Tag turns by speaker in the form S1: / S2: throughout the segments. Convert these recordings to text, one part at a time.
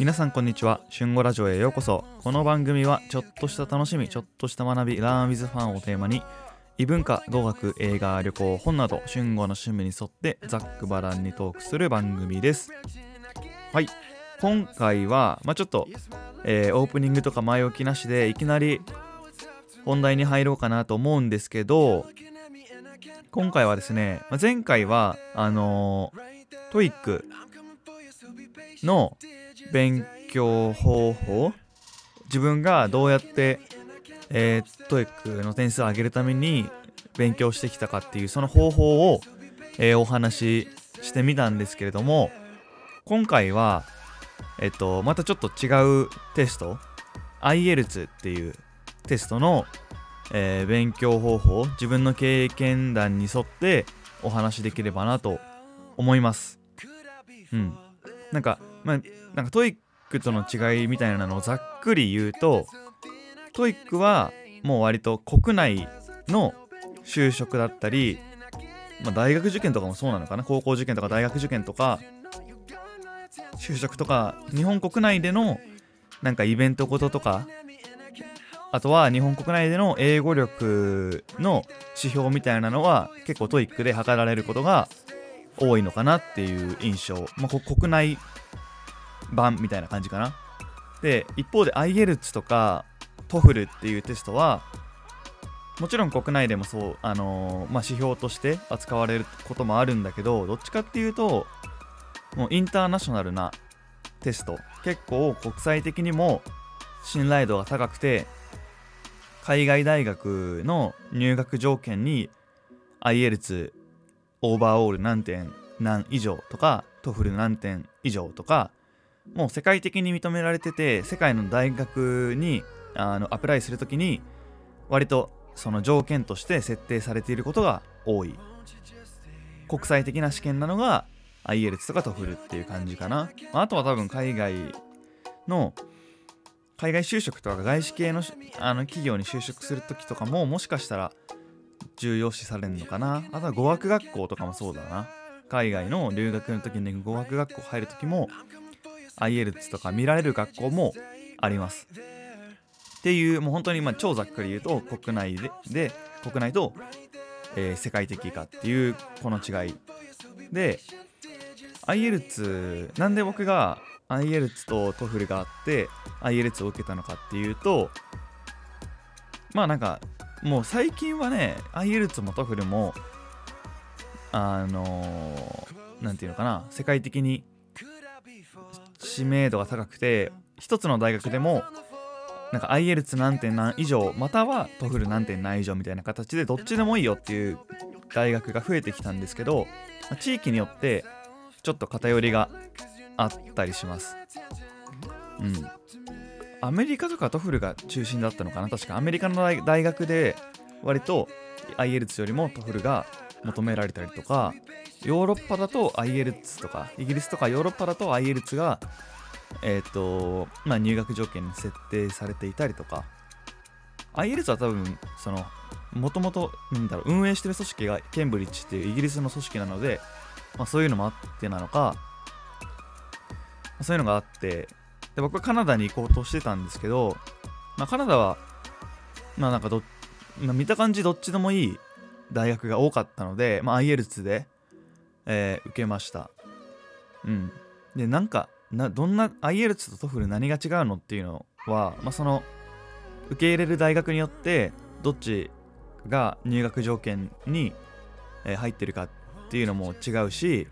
S1: 皆さんこんにちは。春語ラジオへようこそ。この番組はちょっとした楽しみちょっとした学び Learn with Fun をテーマに異文化語学映画旅行本など春語の趣味に沿ってざっくばらんにトークする番組です。はい。今回は、まあ、ちょっと、えーオープニングとか前置きなしでいきなり本題に入ろうかなと思うんですけど今回はですね、まあ前回はあのー、 TOEICの勉強方法自分がどうやって、えー、 TOEIC の点数を上げるために勉強してきたかっていうその方法を、えーお話ししてみたんですけれども今回はえっとまたちょっと違うテスト IELTS っていうテストの、えー勉強方法自分の経験談に沿ってお話しできればなと思います。うん。なんかまあなんか TOEIC との違いみたいなのをざっくり言うと TOEIC はもう割と国内の就職だったり、まあ、大学受験とかもそうなのかな高校受験とか大学受験とか就職とか日本国内でのなんかイベントごととかあとは日本国内での英語力の指標みたいなのは結構 TOEIC で測られることが多いのかなっていう印象、まあ、国内版みたいな感じかな。で一方で IELTS とか TOEFL っていうテストはもちろん国内でもそう、あのーまあ、指標として扱われることもあるんだけどどっちかっていうともうインターナショナルなテスト。結構国際的にも信頼度が高くて海外大学の入学条件に IELTS オーバーオール何点何以上とか TOEFL 何点以上とかもう世界的に認められてて世界の大学にあのアプライするときに割とその条件として設定されていることが多い。国際的な試験なのが IELTS とか TOEFL っていう感じかな。まああとは多分海外の海外就職とか外資系のあの企業に就職するときとかももしかしたら重要視されるのかな。あとは語学学校とかもそうだな。海外の留学の時に語学学校入る時も IELTS とか見られる学校もあります。っていうもう本当にまあ超ざっくり言うと国内でで国内と、えー世界的かっていうこの違い。で IELTS なんで僕が IELTS と TOEFL があって IELTS を受けたのかっていうとまあなんかもう最近はね IELTS も TOEFL もあのーなんていうのかな世界的に知名度が高くて一つの大学でもなんか IELTS 何点何以上または TOEFL 何点何以上みたいな形でどっちでもいいよっていう大学が増えてきたんですけど地域によってちょっと偏りがあったりします。うん。アメリカとか TOEFL が中心だったのかな？確かアメリカの大学で割と IELTS よりも TOEFL が求められたりとかヨーロッパだと IELTS とかイギリスとかヨーロッパだと IELTS がえっ、とまあ入学条件に設定されていたりとか。IELTS は多分そのもともと運営してる組織がケンブリッジっていうイギリスの組織なので、まあ、そういうのもあってなのかそういうのがあってで僕はカナダに行こうとしてたんですけど、まあ、カナダはまあなんかど、まあ、見た感じどっちでもいい大学が多かったので、まあ、IELTS で、えー受けました。うん。でなんかなどんな IELTS と TOEFL 何が違うのっていうのは、まあ、その受け入れる大学によってどっちが入学条件に、えー入ってるかっていうのも違うし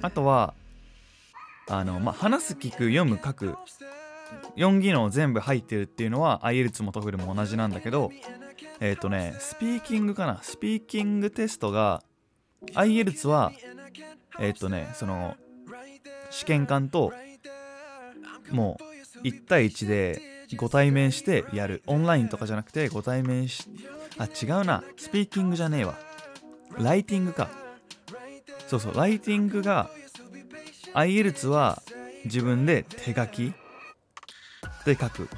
S1: あとはあの、まあ、話す聞く読む書く4技能全部入ってるっていうのは IELTS も TOEFL も同じなんだけどえっ、とねスピーキングかな？スピーキングテストが IELTS はえっ、とねその試験官ともう1対1でご対面してやる。オンラインとかじゃなくてご対面しあ違うな。スピーキングじゃねえわ。ライティングか。そうそう。ライティングが IELTS は自分で手書きで書く。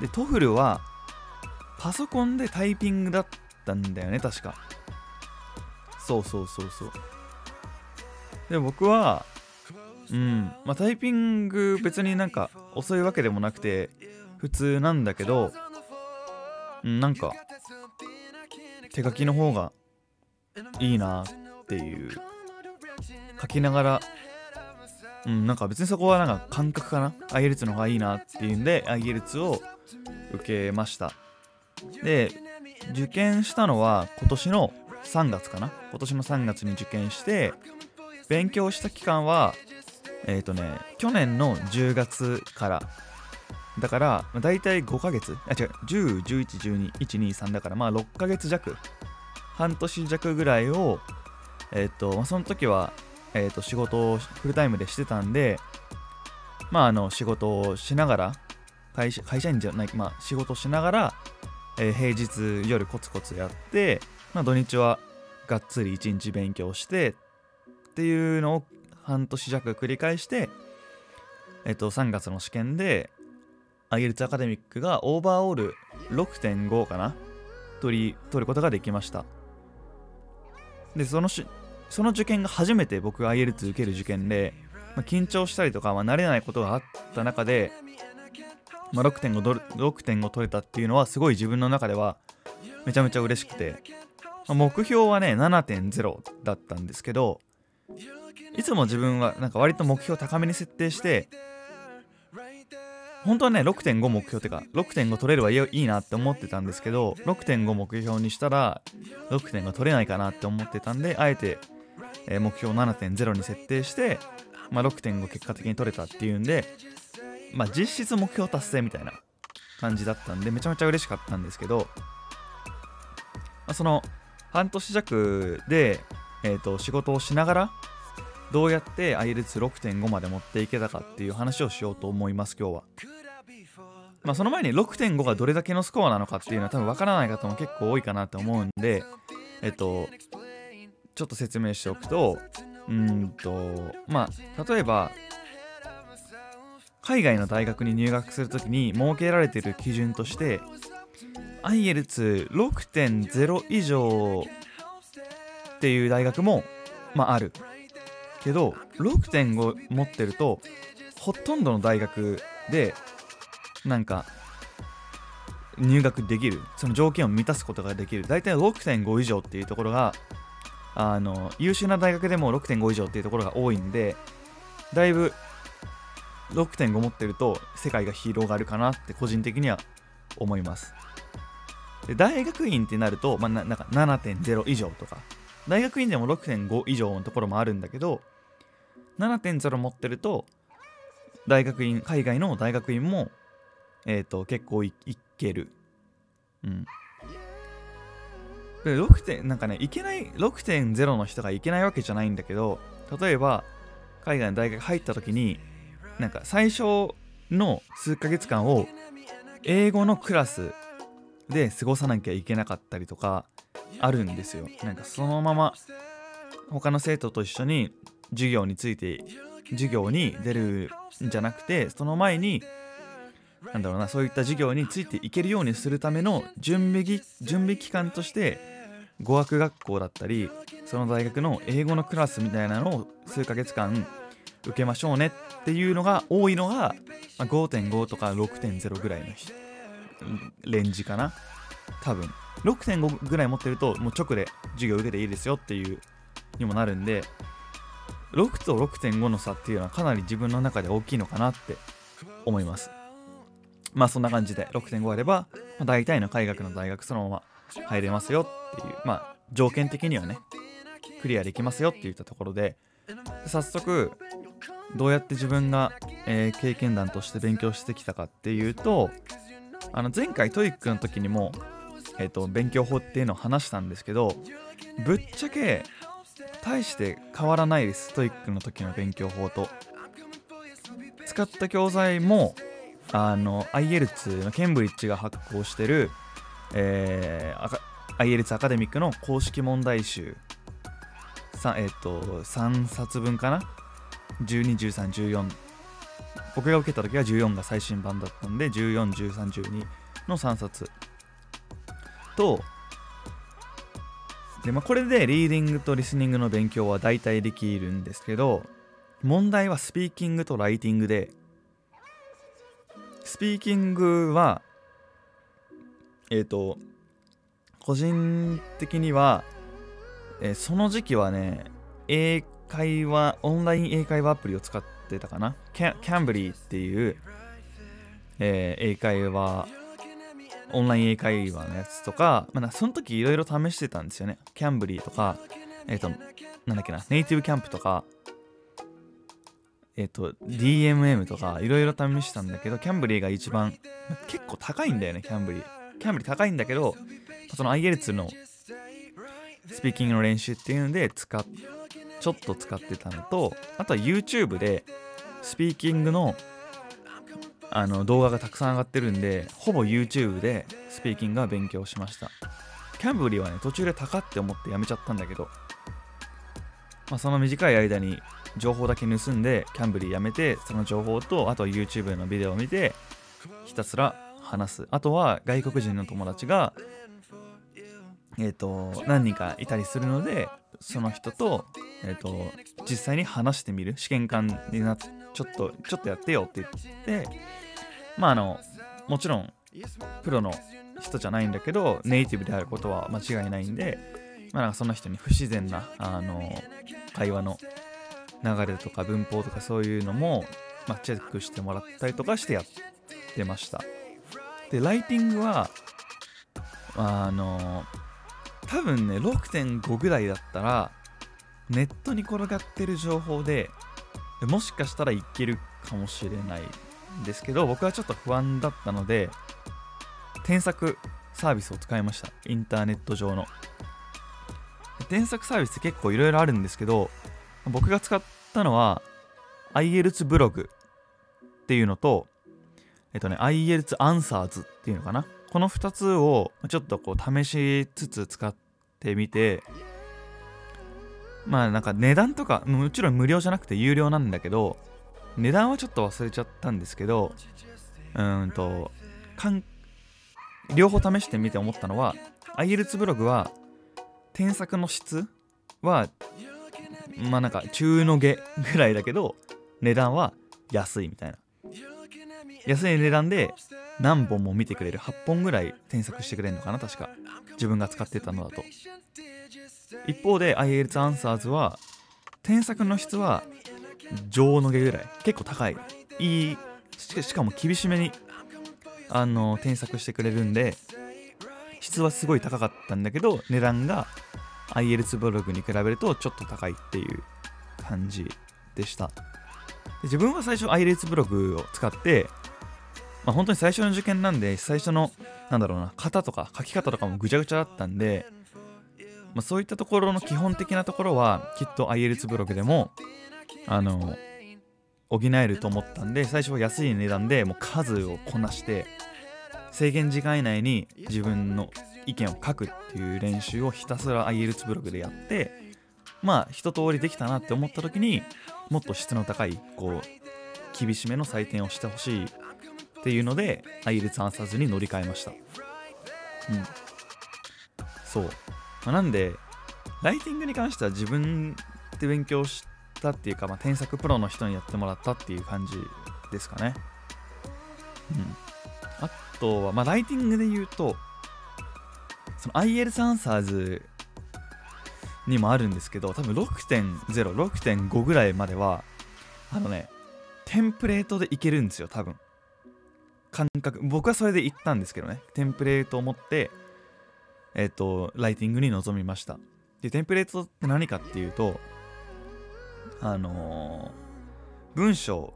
S1: で TOEFL はパソコンでタイピングだったんだよね確か。そうそうそうそう。で僕はうんまあタイピング別になんか遅いわけでもなくて普通なんだけどなんか手書きの方がいいなっていう書きながらうんなんか別にそこはなんか感覚かな？IELTS の方がいいなっていうんで IELTS を受けました。で受験したのは今年の3月かな。今年の3月に受験して勉強した期間はえっ、ー、とね去年の10月から。だからだいたい5ヶ月。あ違う10、11、12、123だからまあ6ヶ月弱。半年弱ぐらいをえっ、ー、と、まあ、その時はえっ、ー、と仕事をフルタイムでしてたんでまああの仕事をしながら会社会社員じゃないまあ仕事しながら、えー、平日夜コツコツやってまあ土日はがっつり1日勉強してっていうのを半年弱繰り返して、えっと、3月の試験で IELTS アカデミックがオーバーオール6.5かな取り取ることができました。でそのしその受験が初めて僕が IELTS 受ける受験で、まあ、緊張したりとか、まあ、慣れないことがあった中で、まあ、6.5, ドル6.5取れたっていうのはすごい自分の中ではめちゃめちゃ嬉しくて。ま目標はね7.0だったんですけどいつも自分はなんか割と目標高めに設定して本当はね6.5目標っていうか6.5取れればいいなって思ってたんですけど6.5目標にしたら6.5取れないかなって思ってたんであえて、目標7.0に設定して、まあ、6.5結果的に取れたっていうんで、まあ、実質目標達成みたいな感じだったんでめちゃめちゃ嬉しかったんですけど、まあ、その半年弱で、えーと、仕事をしながらどうやって ILS6.5 まで持っていけたかっていう話をしようと思います今日は。まあ、その前に6.5がどれだけのスコアなのかっていうのは多分わからない方も結構多いかなと思うんで、えっと、ちょっと説明しておくと、うんと、まあ、例えば、海外の大学に入学するときに設けられている基準として、IELTS6.0 以上っていう大学も、まあ、ある。けど6.5持ってるとほとんどの大学でなんか入学できる。その条件を満たすことができる。大体6.5以上っていうところがあの優秀な大学でも6.5以上っていうところが多いんでだいぶ6.5持ってると世界が広がるかなって個人的には思います。で大学院ってなると、まあ、なんか7.0以上とか。大学院でも6.5以上のところもあるんだけど7.0持ってると大学院海外の大学院もえっ、ー、と結構いいける。うん。で6点なんかねいけない6.0の人がいけないわけじゃないんだけど例えば海外の大学入った時になんか最初の数ヶ月間を英語のクラスで過ごさなきゃいけなかったりとかあるんですよ。なんかそのまま他の生徒と一緒に授業について授業に出るんじゃなくてその前になんだろうなそういった授業についていけるようにするための準備準備期間として語学学校だったりその大学の英語のクラスみたいなのを数ヶ月間受けましょうねっていうのが多いのが、ま、5.5とか6.0ぐらいのレンジかな。多分。6.5ぐらい持ってるともう直で授業受けていいですよっていうにもなるんで6と6.5の差っていうのはかなり自分の中で大きいのかなって思います。まあそんな感じで6.5あれば、ま、大体の海学の大学そのまま入れますよっていうまあ条件的にはねクリアできますよって言ったところで早速どうやって自分が、えー、経験談として勉強してきたかっていうとあの前回 TOEIC の時にも、えーと、勉強法っていうのを話したんですけどぶっちゃけ大して変わらないです TOEIC の時の勉強法と。使った教材もあの IELTS のケンブリッジが発行してる、えー、IELTS アカデミックの公式問題集えっ、ー、と3冊分かな121314僕が受けた時は14が最新版だったんで141312の3冊とで、まあ、これでリーディングとリスニングの勉強は大体できるんですけど問題はスピーキングとライティングでスピーキングはえっ、ー、と個人的には、えー、その時期はね英会話オンライン英会話アプリを使ってたかな？キャンブリーっていう、えー、英会話オンライン英会話のやつとか、まあ、その時いろいろ試してたんですよね。キャンブリーとかえっ、ー、となんだっけなネイティブキャンプとかえっ、ー、と DMM とかいろいろ試したんだけどキャンブリーが一番結構高いんだよねキャンブリーキャンブリー高いんだけどその IELTS のスピーキングの練習っていうので使っちょっと使ってたのとあとは YouTube でスピーキングのあの動画がたくさん上がってるんでほぼ YouTube でスピーキングは勉強しました。 Cambly はね途中で高って思ってやめちゃったんだけど、まあ、その短い間に情報だけ盗んで Cambly やめてその情報とあとは YouTube のビデオを見てひたすら話す。あとは外国人の友達がえ、ー、と何人かいたりするのでその人と,、えーと、実際に話してみる試験官になってちょっとちょっとやってよって言ってまああのもちろんプロの人じゃないんだけどネイティブであることは間違いないんで、まあ、なんかその人に不自然なあの会話の流れとか文法とかそういうのも、まあ、チェックしてもらったりとかしてやってました。でライティングはあの多分ね6.5ぐらいだったらネットに転がってる情報でもしかしたらいけるかもしれないんですけど僕はちょっと不安だったので添削サービスを使いました。インターネット上の。添削サービスって結構いろいろあるんですけど僕が使ったのは IELTS ブログっていうのとえっとね IELTS アンサーズっていうのかな。この2つをちょっとこう試しつつ使ってみてまあなんか値段とかもちろん無料じゃなくて有料なんだけど値段はちょっと忘れちゃったんですけどうんと両方試してみて思ったのは IELTS ブログは添削の質はまあなんか中の下ぐらいだけど値段は安いみたいな。安い値段で何本も見てくれる8本ぐらい添削してくれるのかな確か。自分が使ってたのだと。一方で IELTS アンサーズは添削の質は上の下ぐらい。結構高い。いいしかも厳しめにあの添削してくれるんで質はすごい高かったんだけど値段が IELTS ブログに比べるとちょっと高いっていう感じでした。で自分は最初 IELTS ブログを使ってまあ、本当に最初の受験なんで最初のなんだろうな型とか書き方とかもぐちゃぐちゃだったんで、まあ、そういったところの基本的なところはきっと IELTS ブログでもあの補えると思ったんで最初は安い値段でもう数をこなして制限時間以内に自分の意見を書くっていう練習をひたすら IELTS ブログでやってまあ一通りできたなって思った時にもっと質の高いこう厳しめの採点をしてほしいっていうので IELTS アンサーズに乗り換えました。うん。そう、まあ、なんでライティングに関しては自分で勉強したっていうか、まあ、添削プロの人にやってもらったっていう感じですかね。うん。あとは、まあ、ライティングで言うとその IELTS アンサーズにもあるんですけど多分6.0、6.5ぐらいまではあのねテンプレートでいけるんですよ多分。感覚僕はそれで行ったんですけどね。テンプレートを持ってえっ、ー、とライティングに臨みました。でテンプレートって何かっていうとあのー、文章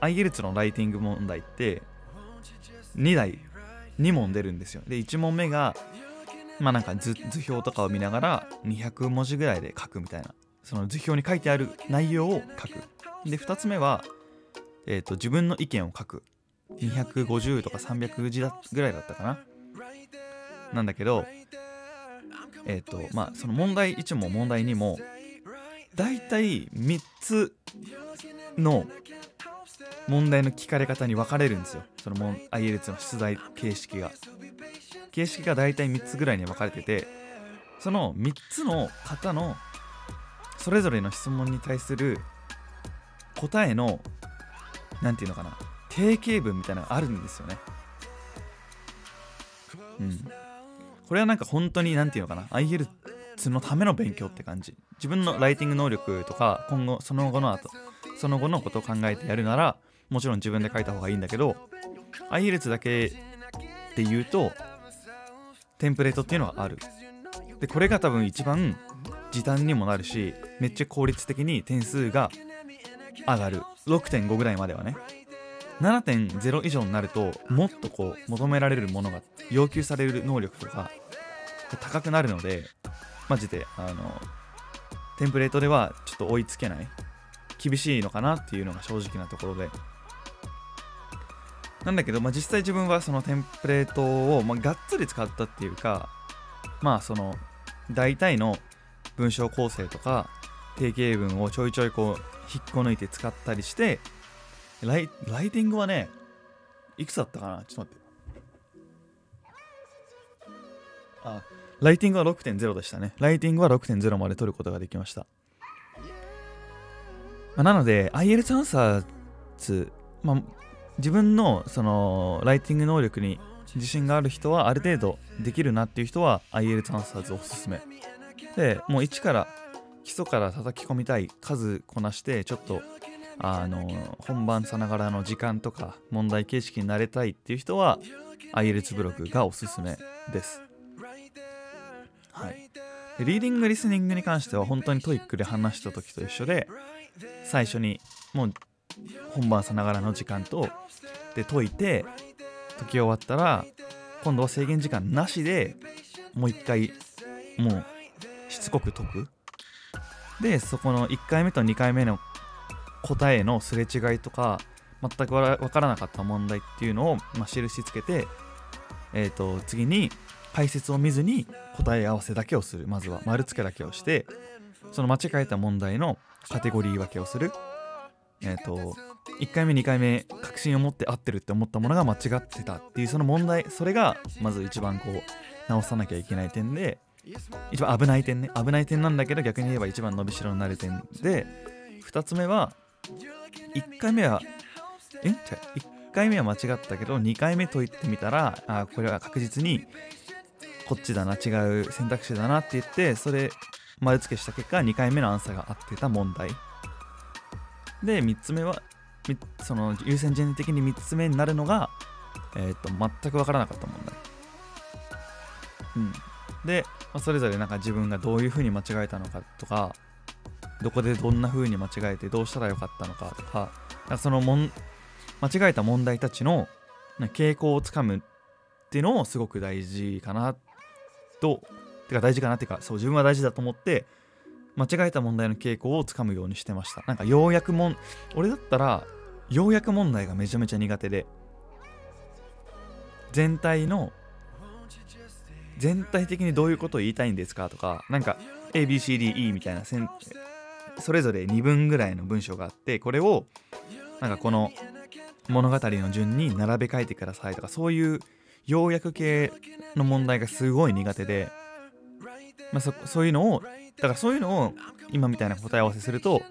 S1: IELTS のライティング問題って2題2問出るんですよ。で1問目がまあなんか図表とかを見ながら200文字ぐらいで書くみたいな。その図表に書いてある内容を書く。で2つ目は、えーと自分の意見を書く。250とか300字だぐらいだったかな。なんだけどえっ、ー、とまあその問題1も問題2もだいたい3つの問題の聞かれ方に分かれるんですよ。その IELTS の出題形式が。形式がだいたい3つぐらいに分かれててその3つの方のそれぞれの質問に対する答えの何て言うのかな。定型文みたいなのがあるんですよね。うん。これはなんか本当に何て言うのかな。IELTS のための勉強って感じ。自分のライティング能力とか今後その後の後その後のことを考えてやるならもちろん自分で書いた方がいいんだけど IELTS だけで言うとテンプレートっていうのがある。でこれが多分一番時短にもなるしめっちゃ効率的に点数が上がる。6.5ぐらいまではね。7.0以上になるともっとこう求められるものが要求される能力とか高くなるのでマジであのテンプレートではちょっと追いつけない厳しいのかなっていうのが正直なところで。なんだけど、まあ、実際自分はそのテンプレートを、まあ、がっつり使ったっていうかまあその大体の文章構成とか定型文をちょいちょいこう引っこ抜いて使ったりしてライライティングはねいくつだったかな？ちょっと待って。あライティングは6.0でしたね。ライティングは6.0まで取ることができました、まあ、なので IL アンサーズ、まあ、自分のそのライティング能力に自信がある人はある程度できるなっていう人は IL アンサーズおすすめ。でもう一から基礎から叩き込みたい。数こなしてちょっとあの本番さながらの時間とか問題形式になれたいっていう人は IELTS ブログがおすすめです。はい。でリーディングリスニングに関しては本当に TOEIC で話した時と一緒で最初にもう本番さながらの時間とで解いて解き終わったら今度は制限時間なしでもう一回もうしつこく解く。でそこの1回目と2回目の答えのすれ違いとか全くわからなかった問題っていうのを、まあ、印つけて、えーと、次に解説を見ずに答え合わせだけをする。まずは丸付けだけをしてその間違えた問題のカテゴリー分けをする。えっ、ー、と1回目2回目確信を持って合ってるって思ったものが間違ってたっていうその問題それがまず一番こう直さなきゃいけない点で一番危ない点ね。危ない点なんだけど逆に言えば一番伸びしろになる点で2つ目は1回目はえ？じゃ1回目は間違ったけど2回目解いてみたらあこれは確実にこっちだな違う選択肢だなって言ってそれ丸付けした結果2回目のアンサーが合ってた問題。で3つ目はその優先順位的に3つ目になるのが、えーと、全く分からなかった問題、うん、で、まあ、それぞれなんか自分がどういうふうに間違えたのかとかどこでどんな風に間違えてどうしたらよかったのかとかかそのもん間違えた問題たちの傾向をつかむっていうのもすごく大事かなとてか大事かなっていうかそう自分は大事だと思って間違えた問題の傾向をつかむようにしてました。なんかようやくもん俺だったらようやく問題がめちゃめちゃ苦手で全体の全体的にどういうことを言いたいんですかとかなんか ABCDE みたいなそれぞれ2分ぐらいの文章があってこれをなんかこの物語の順に並べ替えてくださいとかそういう要約系の問題がすごい苦手で、まあ、そそういうのをだからそういうのを今みたいな答え合わせすると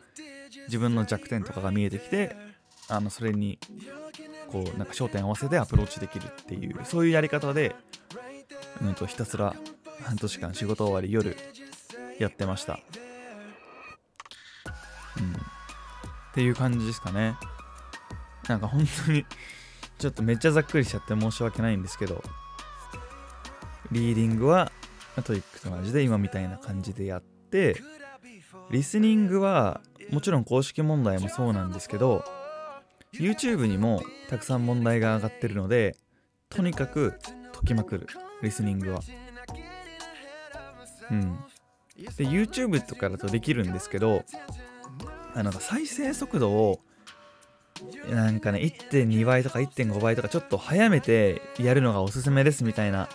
S1: 自分の弱点とかが見えてきてあのそれにこうなんか焦点合わせでアプローチできるっていうそういうやり方で、うん、とひたすら半年間仕事終わり夜やってました、っていう感じですかね。なんか本当にちょっとめっちゃざっくりしちゃって申し訳ないんですけどリーディングは TOEIC と同じで今みたいな感じでやってリスニングはもちろん公式問題もそうなんですけど YouTube にもたくさん問題が上がってるのでとにかく解きまくるリスニングは。うん。で YouTube とかだとできるんですけどあなんか再生速度をなんかね1.2倍とか1.5倍とかちょっと早めてやるのがおすすめですみたいな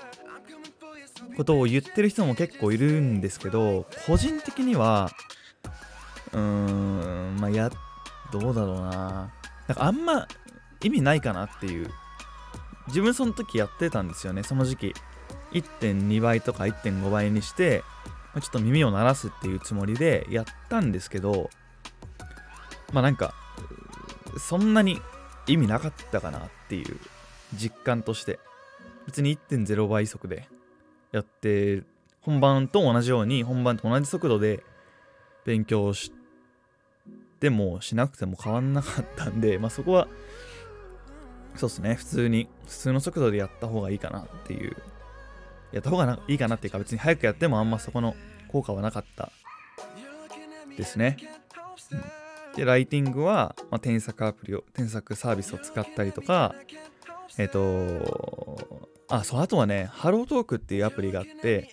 S1: ことを言ってる人も結構いるんですけど個人的にはうーんまあやどうだろうな。なんかあんま意味ないかなっていう。自分その時やってたんですよねその時期。1.2倍とか1.5倍にしてちょっと耳を鳴らすっていうつもりでやったんですけどまあなんかそんなに意味なかったかなっていう実感として。別に1.0倍速でやって本番と同じように本番と同じ速度で勉強してもしなくても変わんなかったんで、まあ、そこはそうですね。普通に普通の速度でやった方がいいかなっていう。やった方がいいかなっていうか別に早くやってもあんまそこの効果はなかったですね、うん。で、ライティングは、まあ、添削アプリを、添削サービスを使ったりとか、えっ、ー、と、あ、そう、あとはね、ハロートークっていうアプリがあって、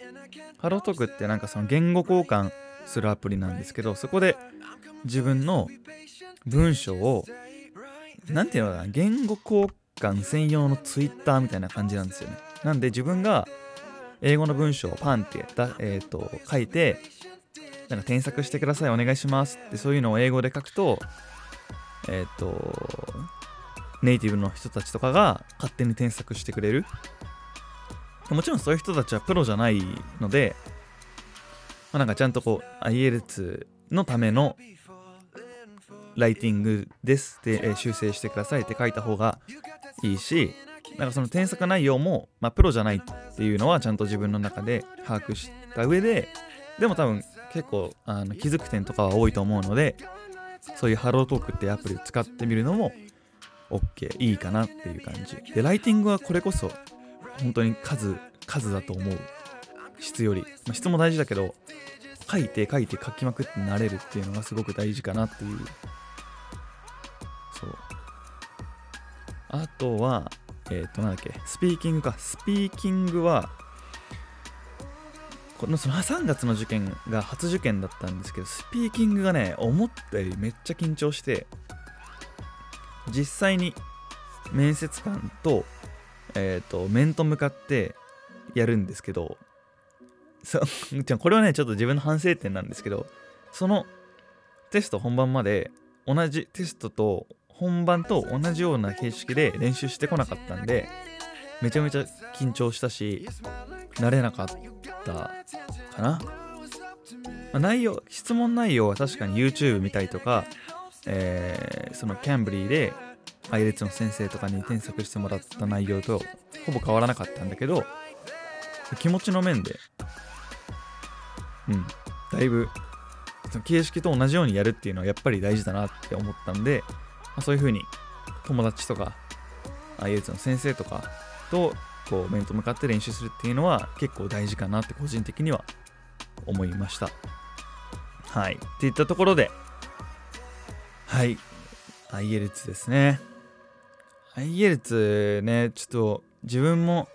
S1: ハロートークってなんかその言語交換するアプリなんですけど、そこで自分の文章を、なんていうのかな、言語交換専用のツイッターみたいな感じなんですよね。なんで自分が英語の文章をパンって、え、ー、と、書いて、なんか添削してください、お願いしますってそういうのを英語で書くと、えっ、ー、と、ネイティブの人たちとかが勝手に添削してくれる。もちろんそういう人たちはプロじゃないので、まあ、なんかちゃんとこう IELTS のためのライティングですって、え、修正してくださいって書いた方がいいし、なんかその添削内容も、まあ、プロじゃないっていうのはちゃんと自分の中で把握した上で、でも多分結構あの気づく点とかは多いと思うのでそういうハロートークってアプリを使ってみるのも OK いいかなっていう感じ。でライティングはこれこそ本当に数数だと思う。質より、まあ、質も大事だけど書いて書いて書きまくって慣れるっていうのがすごく大事かなっていう。そう。あとはえっ、ー、となんだっけ。スピーキングか。スピーキングはこのその3月の受験が初受験だったんですけどスピーキングがね思ったよりめっちゃ緊張して実際に面接官と,、えーと、面と向かってやるんですけどそこれはねちょっと自分の反省点なんですけどそのテスト本番まで同じテストと本番と同じような形式で練習してこなかったんでめちゃめちゃ緊張したし慣れなかったかな、ま、内容質問内容は確かに YouTube 見たりとか、えー、そのキャンブリーで配列の先生とかに添削してもらった内容とほぼ変わらなかったんだけど気持ちの面でうんだいぶその形式と同じようにやるっていうのはやっぱり大事だなって思ったんで、まあ、そういう風に友達とか IELTS の先生とかとこう面と向かって練習するっていうのは結構大事かなって個人的には思いました。はい。っていったところではい。IELTS ですね。IELTS ねちょっと自分も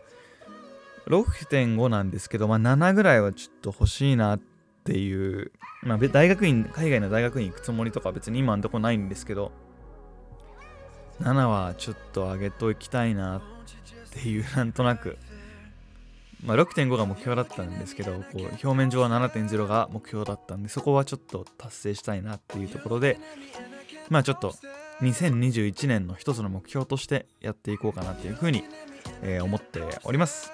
S1: 6.5なんですけど、まあ、7ぐらいはちょっと欲しいなっていう、まあ、大学院海外の大学院行くつもりとか別に今のとこないんですけど7はちょっと上げときたいなっっていうなんとなく、まあ、6.5が目標だったんですけどこう表面上は7.0が目標だったんでそこはちょっと達成したいなっていうところでまあちょっと2021年の一つの目標としてやっていこうかなっていうふうに、えー、思っております。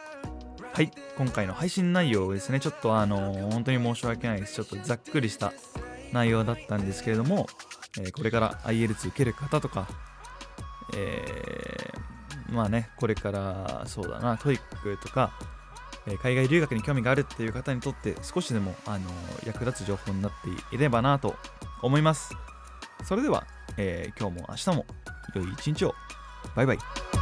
S1: はい。今回の配信内容ですねちょっとあのー、本当に申し訳ないです。ちょっとざっくりした内容だったんですけれども、えー、これから IELTS 受ける方とか、え、まあね、これからそうだな、 TOEIC とか、え海外留学に興味があるっていう方にとって少しでも、あの役立つ情報になっていればなと思います。それでは、えー、今日も明日も良い一日を。バイバイ。